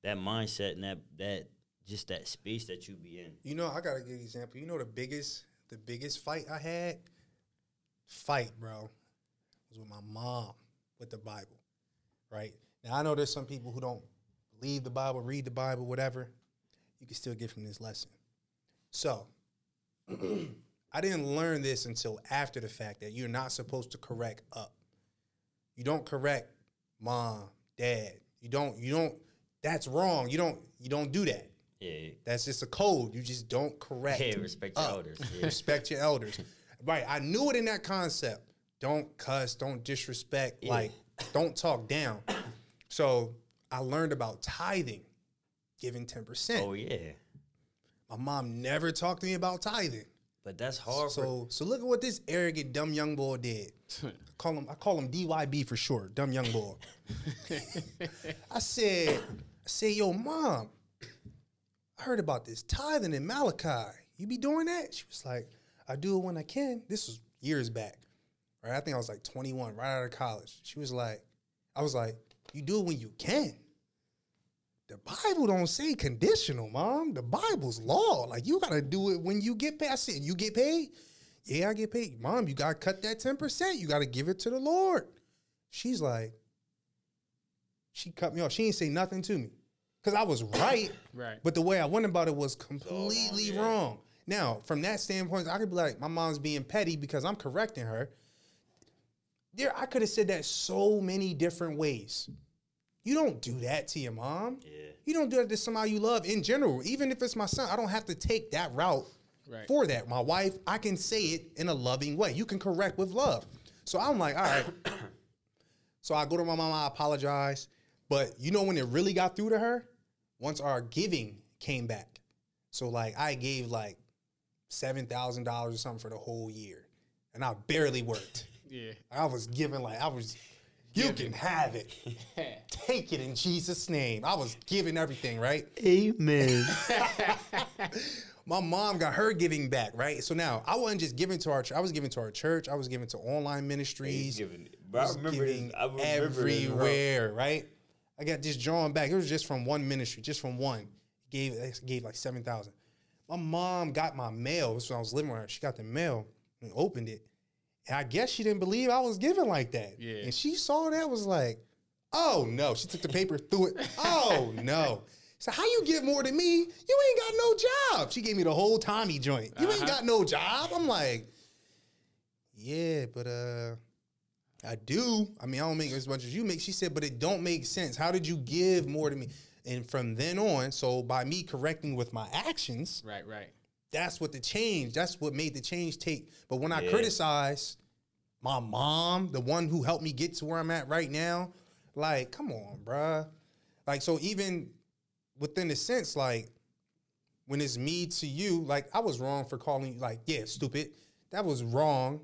that mindset and that that just that space that you be in. You know, I got a good example. You know the biggest the biggest fight I had? Fight, bro. Was with my mom with the Bible. Right? Now I know there's some people who don't believe the Bible, read the Bible, whatever. You can still get from this lesson. So [CLEARS THROAT] I didn't learn this until after the fact that you're not supposed to correct up. You don't correct mom, dad. You don't you don't that's wrong. You don't you don't do that. Yeah, That's just a code. You just don't correct. yeah. Respect your up. elders. Yeah. Respect your elders. [LAUGHS] Right. I knew it in that concept. Don't cuss. Don't disrespect. Yeah. Like, don't talk down. So I learned about tithing, giving 10%. oh yeah. My mom never talked to me about tithing. But that's hard. for, So so look at what this arrogant dumb young boy did. [LAUGHS] call him I call him DYB for short, dumb young boy. [LAUGHS] I said, I said, yo, mom, I heard about this tithing in Malachi. You be doing that? She was like, I do it when I can. This was years back. Right? I think I was like 21, right out of college. She was like, I was like, you do it when you can. The Bible don't say conditional, mom. The Bible's law. Like you gotta do it when you get paid. I said, you get paid? Yeah, I get paid. Mom, you gotta cut that 10%. You gotta give it to the Lord. She's like, she cut me off. She didn't say nothing to me. Cause I was right. Right. But the way I went about it was completely yeah. wrong. Now, from that standpoint, I could be like, my mom's being petty because I'm correcting her. There, I could have said that so many different ways. You don't do that to your mom. Yeah. You don't do that to somebody you love in general. Even if it's my son, I don't have to take that route Right. for that. My wife, I can say it in a loving way. You can correct with love. So I'm like, all right. [COUGHS] so I go to my mom, I apologize. But you know when it really got through to her? Once our giving came back. So like I gave like seven thousand dollars or something for the whole year. And I barely worked. [LAUGHS] Yeah. I was giving like I was you can have it. [LAUGHS] Take it in Jesus' name. I was giving everything, right? Amen. [LAUGHS] my mom got her giving back, right? So now I wasn't just giving to our church. I was giving to our church. I was giving to online ministries. giving, I bro, I was remember giving this. I remember this, everywhere, right? I got this drawn back. It was just from one ministry, just from one. Gave gave like seven thousand. My mom got my mail. This when I was living with her. She got the mail and opened it. And I guess she didn't believe I was giving like that. Yeah. And she saw that was like, oh no. She took the paper, threw it. [LAUGHS] Oh no. So how you give more than me? You ain't got no job. She gave me the whole Tommy joint. You ain't Uh-huh. got no job. I'm like, yeah, but uh, I do. I mean, I don't make as much as you make. She said, but it don't make sense. How did you give more to me? And from then on, so by me correcting with my actions, Right. Right. that's what the change. That's what made the change take. But when I Yeah. criticize my mom, the one who helped me get to where I'm at right now, like, come on, bruh. Like, so even within the sense, like, when it's me to you, like, I was wrong for calling you, like, yeah, stupid. That was wrong.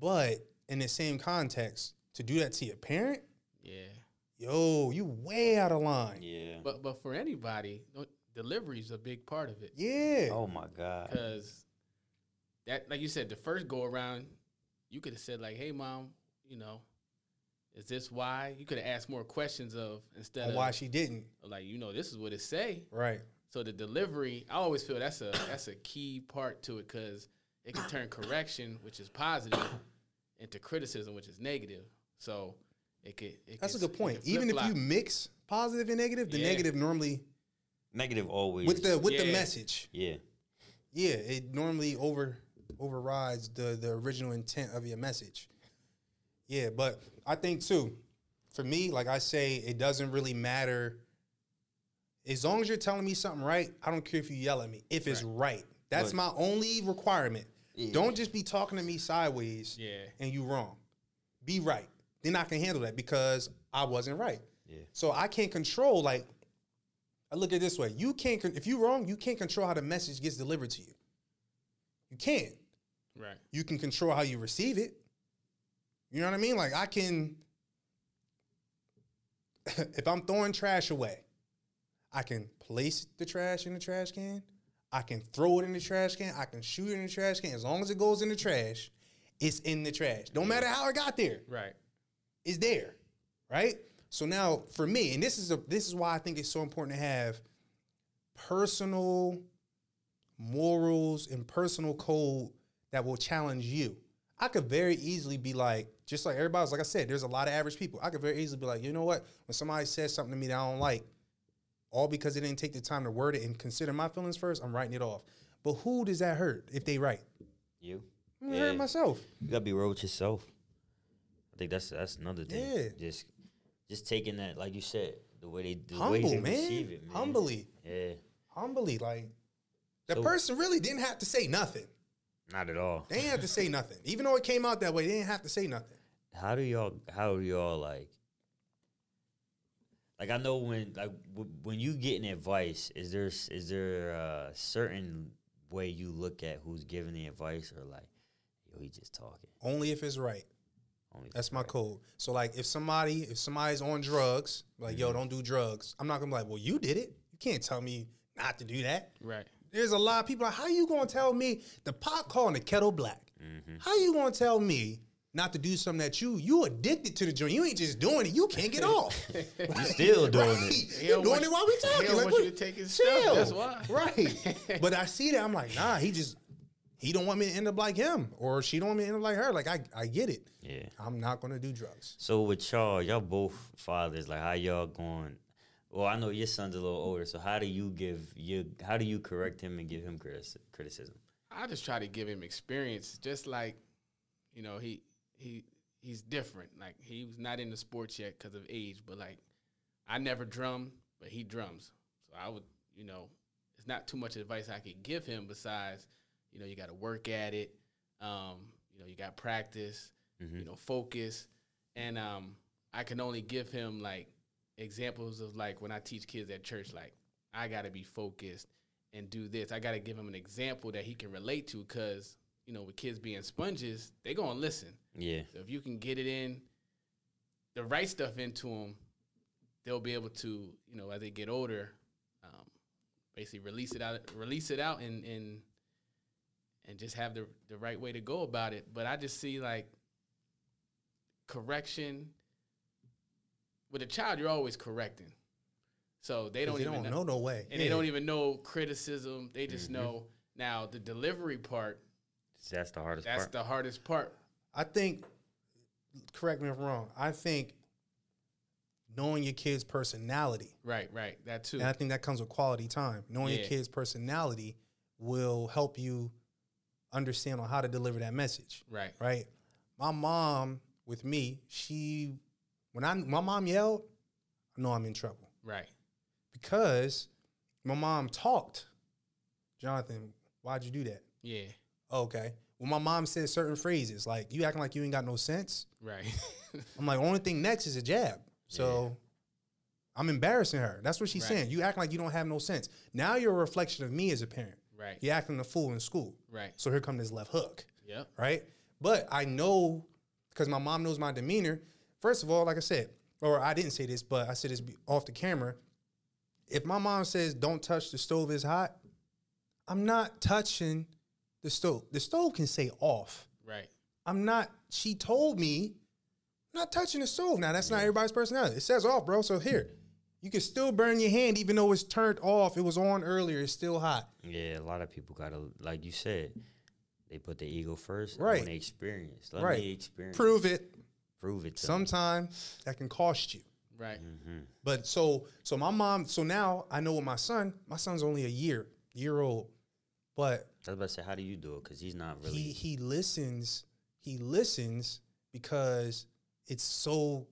But in the same context, to do that to your parent, Yeah. yo, you way out of line. Yeah. But but for anybody, delivery is a big part of it Yeah. Oh my God. because that, like you said, the first go around, you could have said like, "Hey, mom, you know, is this why?" You could have asked more questions of instead On of why she didn't. like, you know, this is what it say. Right. So the delivery, I always feel that's a that's a key part to it because it can turn correction, which is positive, into criticism, which is negative. So it could. It That's a good point. Even if you mix positive and negative, the Yeah. negative normally Negative always. with the with the message, yeah. yeah, it normally over overrides the the original intent of your message. Yeah, but I think too, for me, like I say, it doesn't really matter. As long as you're telling me something right, I don't care if you yell at me. If it's right, that's But- my only requirement. Yeah. Don't just be talking to me sideways Yeah. and you wrong. Be right. Then I can handle that because I wasn't right. Yeah. So I can't control like I look at it this way. You can't if you're wrong, you can't control how the message gets delivered to you. You can't. Right. You can control how you receive it. You know what I mean? Like I can [LAUGHS] if I'm throwing trash away, I can place the trash in the trash can. I can throw it in the trash can. I can shoot it in the trash can. As long as it goes in the trash, it's in the trash. Don't matter how it got there Right. It's there, right? So now for me, and this is a this is why I think it's so important to have personal morals and personal code that will challenge you. I could very easily be like, just like everybody's like I said, there's a lot of average people. I could very easily be like, you know what? When somebody says something to me that I don't like, all because they didn't take the time to word it and consider my feelings first, I'm writing it off. But who does that hurt if they write? You. I'm gonna hurt myself. You gotta be real with yourself. I think that's that's another thing. Yeah. Just just taking that, like you said, the way they the way Humble, they man. receive it, man. Humbly. Yeah. Humbly. Like the So- person really didn't have to say nothing. Not at all. They didn't have to say nothing. Even though it came out that way, they didn't have to say nothing. How do y'all how do y'all like like I know when like w- when you getting advice, is there s- is there a certain way you look at who's giving the advice, or like, yo, he just talking? Only if it's right. Only if That's it's my right. code. So like if somebody if somebody's on drugs, like Mm-hmm. yo, don't do drugs. I'm not gonna be like, well, you did it. You can't tell me not to do that. Right. There's a lot of people like, how you gonna tell me the pot calling the kettle black? Mm-hmm. How you gonna tell me not to do something that you you addicted to the joint? You ain't just doing it. You can't get [LAUGHS] off. You still [LAUGHS] doing right. it. He You don't doing want it while we talking. like, want you to take his stuff, chill. that's why. Right. [LAUGHS] but I see that. I'm like, nah, he just he don't want me to end up like him. Or she don't want me to end up like her. Like I, I get it. Yeah. I'm not gonna do drugs. So with y'all, y'all both fathers, like how y'all going? Well, I know your son's a little older, so how do you give you how do you correct him and give him criticism? I just try to give him experience, just like, you know, he he he's different. Like he was not into sports yet because of age, but like I never drum, but he drums. So I would, you know, it's not too much advice I could give him besides, you know, you got to work at it. Um, you know, you got practice. You know, focus, and um, I can only give him like examples of like when I teach kids at church, like I got to be focused and do this. I got to give him an example that he can relate to because, you know, with kids being sponges, they going to listen. Yeah. So if you can get it in, the right stuff into them, they'll be able to, you know, as they get older, um, basically release it out, release it out and, and, and just have the, the right way to go about it. But I just see like correction with a child, you're always correcting. So they don't They even don't know no way. and they don't even know criticism. They just know now the delivery part. That's the hardest part. That's part. the hardest part. I think, correct me if I'm wrong. I think knowing your kid's personality, Right, right. That too. and I think that comes with quality time. Knowing your kid's personality will help you understand on how to deliver that message. right. Right. My mom with me, she when I my mom yelled, I know I'm in trouble Right. because my mom talked. Jonathan, why'd you do that? Yeah. Okay. When my mom said certain phrases, like you acting like you ain't got no sense. Right. [LAUGHS] I'm like, only thing next is a jab. So I'm embarrassing her. That's what she's Right. saying. You act like you don't have no sense. Now you're a reflection of me as a parent. right. You're acting a fool in school. Right. So here comes this left hook. Yep. Right? But I know because my mom knows my demeanor. First of all, like I said, or I didn't say this, but I said this off the camera. If my mom says don't touch the stove is hot, I'm not touching the stove. The stove can say off. Right. I'm not. She told me, I'm not touching the stove. Now that's not everybody's personality. It says off, bro. So here, you can still burn your hand even though it's turned off. It was on earlier. It's still hot. Yeah, a lot of people gotta like you said, they put the ego first. Right. When they experience. Let Right. me experience. Prove it. Prove it. Sometimes that can cost you. Right. Mm-hmm. But so so my mom. So now I know with my son. My son's only a year year old, but I was about to say, how do you do it? Because he's not really. he he listens. He listens because it's so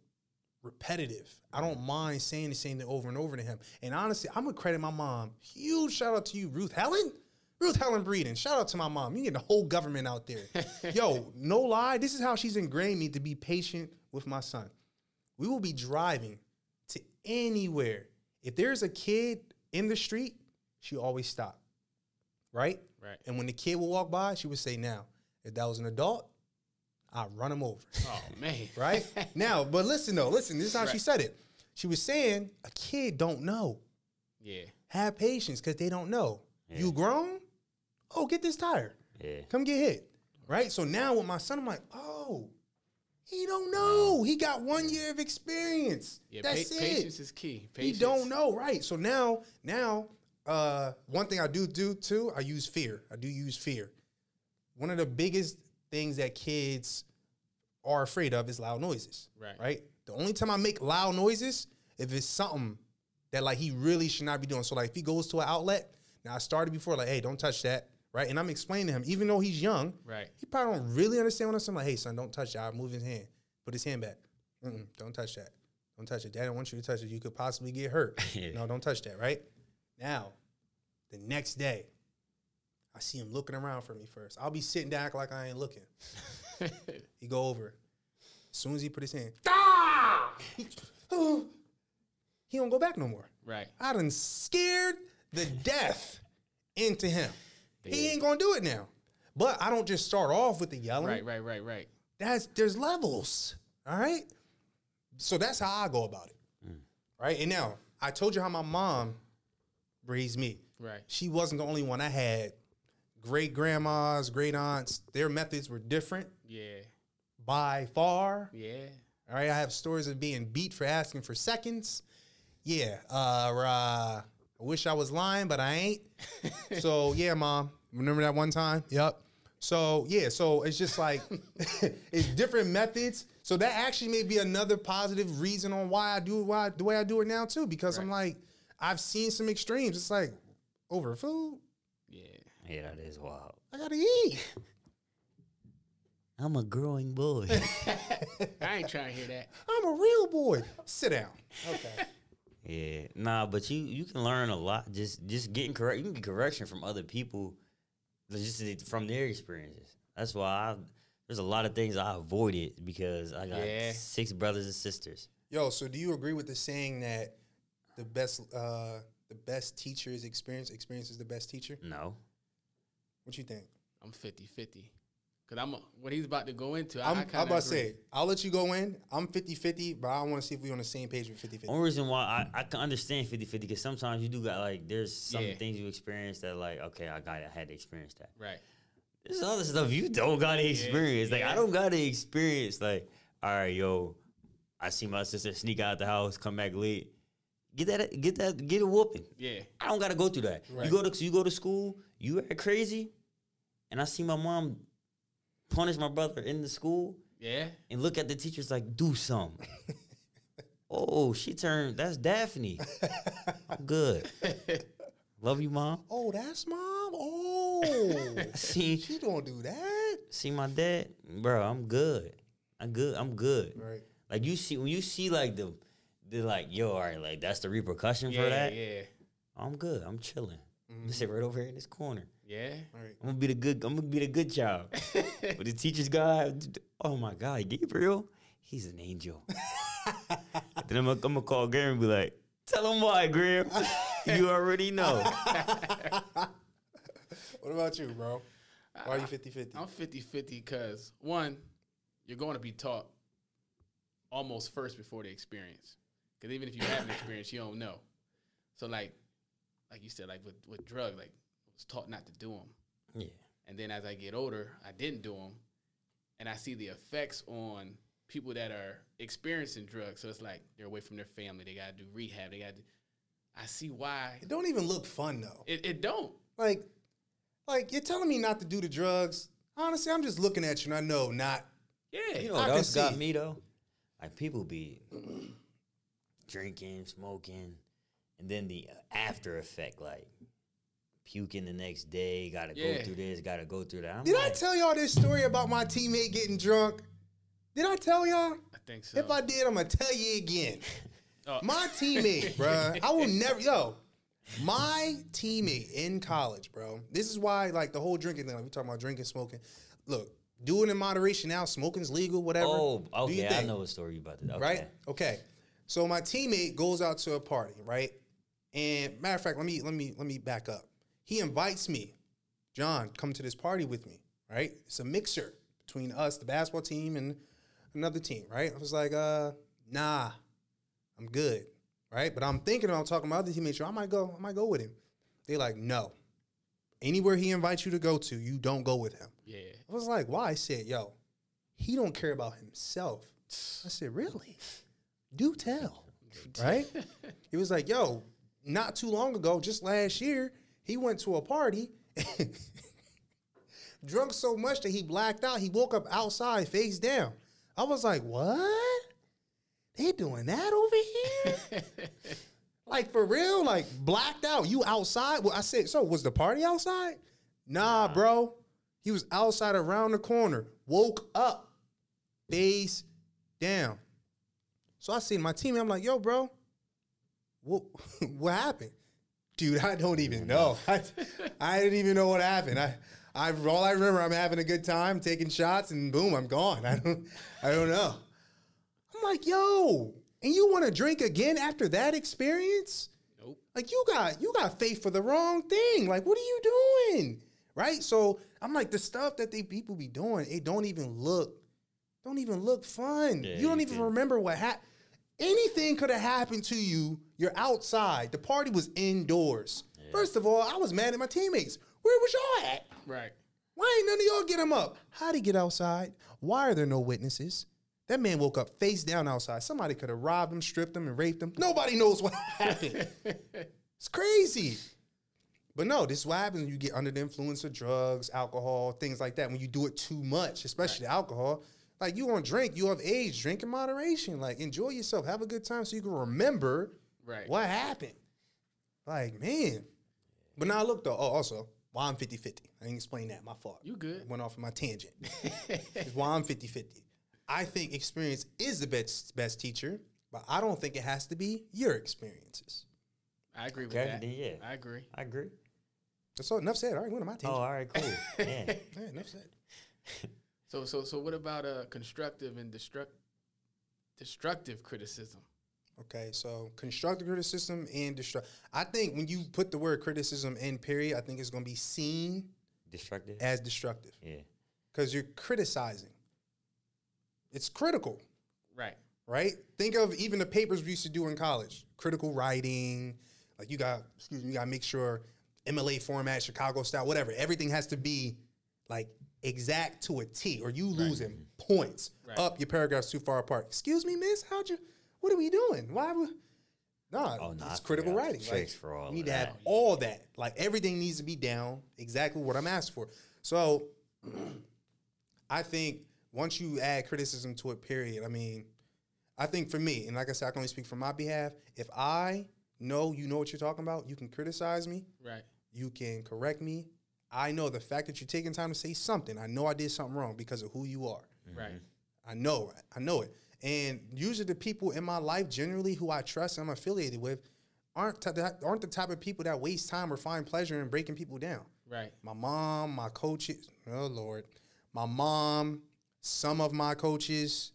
repetitive. I don't mm. mind saying the same thing over and over to him. And honestly, I'm gonna credit my mom. Huge shout out to you, Ruth Helen. Ruth Helen Breeden. Shout out to my mom. You get the whole government out there. [LAUGHS] Yo, no lie. This is how she's ingrained me to be patient with my son. We will be driving to anywhere. If there's a kid in the street, she always stop. Right? Right. And when the kid would walk by, she would say, Now, if that was an adult, I'd run him over. Oh man. [LAUGHS] Right? now, but listen though, listen, this is how she said it. She was saying, a kid don't know. Yeah. Have patience because they don't know. You grown? Oh, get this tire. yeah. Come get hit. Right? So now with my son, I'm like, oh, he don't know. He got one year of experience. Yeah. That's pa- it. patience is key. Patience. He don't know, right? So now, now, uh, one thing I do do too, I use fear. I do use fear. One of the biggest things that kids are afraid of is loud noises. Right. Right. The only time I make loud noises if it's something that like he really should not be doing. So like if he goes to an outlet, now I started before like, hey, don't touch that. Right. And I'm explaining to him, even though he's young, Right. he probably don't really understand what I'm saying. Like, hey, son, don't touch that. I move his hand. Put his hand back. Mm-mm, don't touch that. Don't touch it. Dad don't want you to touch it. You could possibly get hurt. [LAUGHS] Yeah. No, don't touch that, right? Now, the next day, I see him looking around for me first. I'll be sitting down acting like I ain't looking. [LAUGHS] he go over. As soon as he put his hand, ah! he, [GASPS] he don't go back no more. Right. I done scared the death into him. He ain't gonna do it now. But I don't just start off with the yelling. Right. Right. Right. Right. That's there's levels. All right. So that's how I go about it. Right. And now I told you how my mom raised me. Right. She wasn't the only one. I had great grandmas, great aunts. Their methods were different Yeah. by far. Yeah. All right, I have stories of being beat for asking for seconds. Yeah, uh, uh, I wish I was lying, but I ain't. [LAUGHS] so yeah, mom, remember that one time? Yep. So yeah, so it's just like [LAUGHS] it's different methods. So that actually may be another positive reason on why I do why the way I do it now too, because I'm like I've seen some extremes. It's like over food, Yeah. Yeah, that is wild. I gotta eat. I'm a growing boy. [LAUGHS] [LAUGHS] I ain't trying to hear that. I'm a real boy. Sit down. Okay. yeah, nah, but you you can learn a lot just just getting correct. You can get correction from other people, just from their experiences. That's why I there's a lot of things I avoided because I got Yeah. six brothers and sisters. Yo, so do you agree with the saying that the best uh the best teacher is experience, experience is the best teacher? No, What you think? I'm 50 50. Because I'm what he's about to go into. I, I'm, I I'm kinda about to say, I'll let you go in. I'm 50-50, but I want to see if we're on the same page with 50-50. only reason why I, I can understand 50-50 because sometimes you do got like there's some Yeah. things you experience that like okay I got I had to experience that. Right. There's other stuff you don't gotta experience. Like yeah. I don't gotta experience. Like, all right, yo, I see my sister sneak out the house, come back late. Get that, get that, get a whooping. Yeah. I don't gotta go through that. Right. You go to you go to school, you act crazy, and I see my mom punish my brother in the school Yeah. and look at the teachers like, do something. [LAUGHS] oh, she turned. That's Daphne. I'm good. [LAUGHS] Love you, mom. Oh, that's mom. Oh, [LAUGHS] See, she don't do that. see my dad, bro. I'm good. I'm good. I'm good. Right. Like you see when you see like the, the like yo, all right, like that's the repercussion Yeah. for that. Yeah. I'm good. I'm chilling. I'm gonna sit mm-hmm. right over here in this corner. Yeah. Right. I'm gonna be the good. I'm gonna be the good child. [LAUGHS] but the teacher's guy, oh my god, Gabriel, he's an angel. [LAUGHS] then I'm gonna, I'm gonna call Gary and be like, tell him why, Graham. [LAUGHS] you already know. What about you, bro? Why are you 50-50? I'm 50 50 because, one, you're going to be taught almost first before the experience. Because even if you have an experience, you don't know. So, like, like you said, like with, with drugs, like, I was taught not to do them. Yeah. And then as I get older, I didn't do them. And I see the effects on people that are experiencing drugs. So it's like they're away from their family. They got to do rehab. They got to. I see why. It don't even look fun though. It, it don't. Like, like you're telling me not to do the drugs. Honestly, I'm just looking at you and I know not. Yeah. You know I what can else got me though? Like people be drinking, smoking, and then the uh, after effect, like puking the next day. Got to Yeah. go through this. Got to go through that. I'm Did I tell y'all this story about my teammate getting drunk? Did I tell y'all? I think so. If I did, I'm gonna tell you again. Oh. [LAUGHS] My teammate, [LAUGHS] bro. I will never, yo, my teammate in college, bro. This is why, like, the whole drinking thing, like, we talking about drinking, smoking. Look, do it in moderation now. Smoking's legal, whatever. oh, okay. I know what story about to. Okay. Right? Okay. So my teammate goes out to a party, right? And matter of fact, let me let me let me back up. He invites me, John, come to this party with me, right? It's a mixer between us, the basketball team, and another team, right? I was like, uh, nah, I'm good, right? But I'm thinking about talking to my other teammates. I might go, I might go with him. They like, no. Anywhere he invites you to go to, you don't go with him. Yeah. I was like, why? I said, yo, he don't care about himself. I said, really? Do tell. Right? he was like, yo, not too long ago, just last year, he went to a party, [LAUGHS] drunk so much that he blacked out. He woke up outside, face down. I was like, what? They doing that over here? [LAUGHS] like for real? Like blacked out? You outside? Well, I said, so was the party outside? Nah, bro. He was outside around the corner. Woke up, face down. So I seen my teammate. I'm like, yo, bro, what [LAUGHS] what happened? Dude, I don't even know. [LAUGHS] I, I didn't even know what happened. I, I all I remember, I'm having a good time, taking shots, and boom, I'm gone. [LAUGHS] I don't, I don't know. I'm like, yo, And you want to drink again after that experience? Nope. Like you got you got faith for the wrong thing. Like what are you doing? Right? So I'm like the stuff that they people be doing, it don't even look don't even look fun. Yeah, you don't you even remember what happened. Anything could have happened to you. You're outside. The party was indoors. First of all, I was mad at my teammates. Where was y'all at? Right. Why ain't none of y'all get him up? How'd he get outside? Why are there no witnesses? That man woke up face down outside. Somebody could have robbed him, stripped him, and raped him. Nobody knows what [LAUGHS] happened. [LAUGHS] it's crazy. But no, this is what happens when you get under the influence of drugs, alcohol, things like that. When you do it too much, especially alcohol, like you want to drink, you have age, drink in moderation. Like enjoy yourself, have a good time so you can remember Right. what happened. Like, man. But now look though, oh, also, why I'm 50 50. I didn't explain that. My fault. You good. Went off on my tangent. [LAUGHS] It's why I'm 50 50. I think experience is the best best teacher, but I don't think it has to be your experiences. I agree with Okay, that. yeah. I agree. I agree. That's all enough said. All right, went on my Oh, all right, cool. [LAUGHS] yeah. Yeah, enough said. [LAUGHS] So so so what about uh constructive and destruct destructive criticism? Okay, so constructive criticism and destruct. I think when you put the word criticism in period, I think it's going to be seen Destructive. as destructive Yeah. because you're criticizing. It's critical. Right. right? Think of even the papers we used to do in college, critical writing. Like you got, excuse me, you got to make sure MLA format, Chicago style, whatever. Everything has to be like exact to a T, or you losing points. Right. Up, your paragraphs too far apart. Excuse me, miss, how'd you? What are we doing? Why would? Nah, Oh, no, I it's critical writing. like, for all you need to that. have all that. Like everything needs to be down exactly what I'm asked for. So [CLEARS THROAT] I think once you add criticism to it, period, I mean, I think for me, and like I said, I can only speak from my behalf. If I know you know what you're talking about, you can criticize me, Right. you can correct me. I know the fact that you're taking time to say something, I know I did something wrong because of who you are. Right. I know, I know it. And usually, the people in my life, generally who I trust and I'm affiliated with, aren't t- aren't the type of people that waste time or find pleasure in breaking people down. Right. My mom, my coaches, oh Lord, my mom, some of my coaches,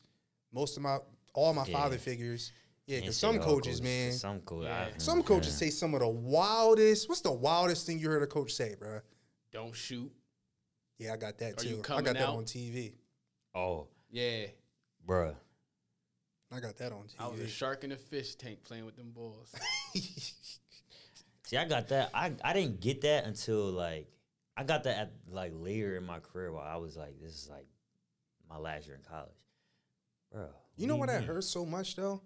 most of my, all my Yeah. father figures. Yeah, because some all coaches, man, Some coaches. Yeah. some coaches say some of the wildest. What's the wildest thing you heard a coach say, bro? Don't shoot. Yeah, I got that Are you too. I coming got that out? on TV. Oh, Yeah. bruh. I got that on TV. I was a shark in a fish tank playing with them balls. [LAUGHS] See, I got that. I, I didn't get that until like I got that at like later in my career while I was like, this is like my last year in college, bro. You know what what do that mean? hurts so much though?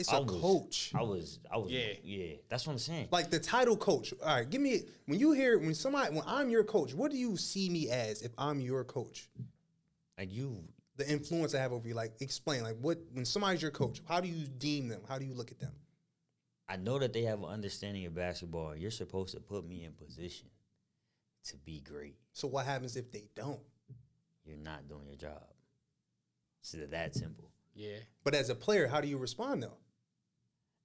It's I a was- coach. I was, I was, Yeah. yeah, yeah. That's what I'm saying. Like the title coach. All right, give me when you hear when somebody when I'm your coach, what do you see me as if I'm your coach? Like you, The influence I have over you. Like explain. Like what when somebody's your coach, how do you deem them? How do you look at them? I know that they have an understanding of basketball. You're supposed to put me in position to be great. So what happens if they don't? You're not doing your job. It's that simple. yeah. But as a player, how do you respond though?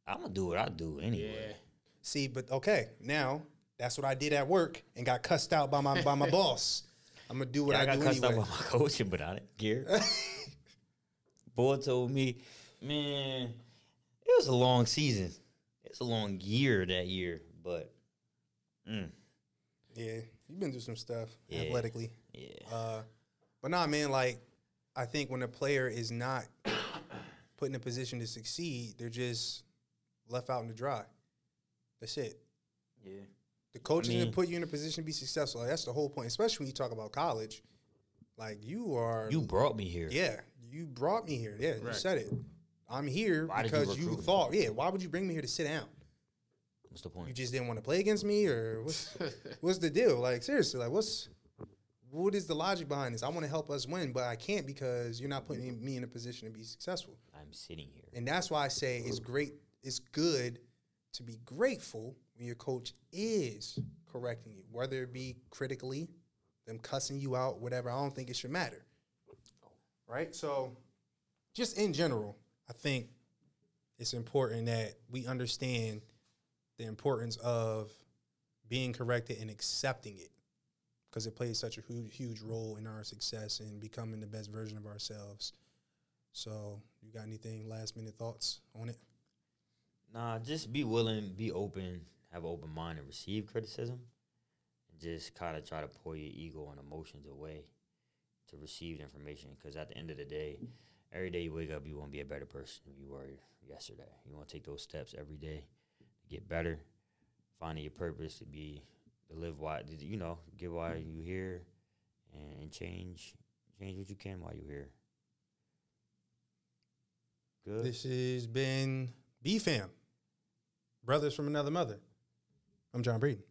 I'm gonna do what I do anyway. Yeah. See, but okay, now that's what I did at work and got cussed out by my by my [LAUGHS] boss. I'm gonna do what Yeah, I, I, got do cussed anyway. out by my [LAUGHS] coach, but I didn't care. [LAUGHS] Boy told me, man, it was a long season. It's a long year that year, but mm, yeah, you've been through some stuff Yeah. athletically. yeah, Uh, but nah, man, like I think when a player is not [COUGHS] put in a position to succeed, they're just left out in the dry. That's it. yeah, The coach is mean- gonna put you in a position to be successful. Like, that's the whole point, especially when you talk about college. Like you are, you brought me here. yeah, you brought me here. Yeah, you said it. I'm here Why did you because you, recruit me? thought, yeah. Why would you bring me here to sit down? What's the point? You just didn't want to play against me, or what's [LAUGHS] what's the deal? Like seriously, like what's what is the logic behind this? I want to help us win, but I can't because you're not putting me in a position to be successful. I'm sitting here. And that's why I say it's great, it's good to be grateful when your coach is correcting you, whether it be critically, them cussing you out, whatever. I don't think it should matter. Right? So, just in general, I think it's important that we understand the importance of being corrected and accepting it because it plays such a huge, huge role in our success and becoming the best version of ourselves. So You got anything last minute thoughts on it? Nah, just be willing, be open, have an open mind, and receive criticism. And just kind of try to pull your ego and emotions away to receive information. Because at the end of the day, every day you wake up, you want to be a better person than you were yesterday. You want to take those steps every day to get better, finding your purpose to be to live why you know get why you here, and, change change what you can while you're here. Good. This has been B Fam, Brothers from Another Mother. I'm John Breeden.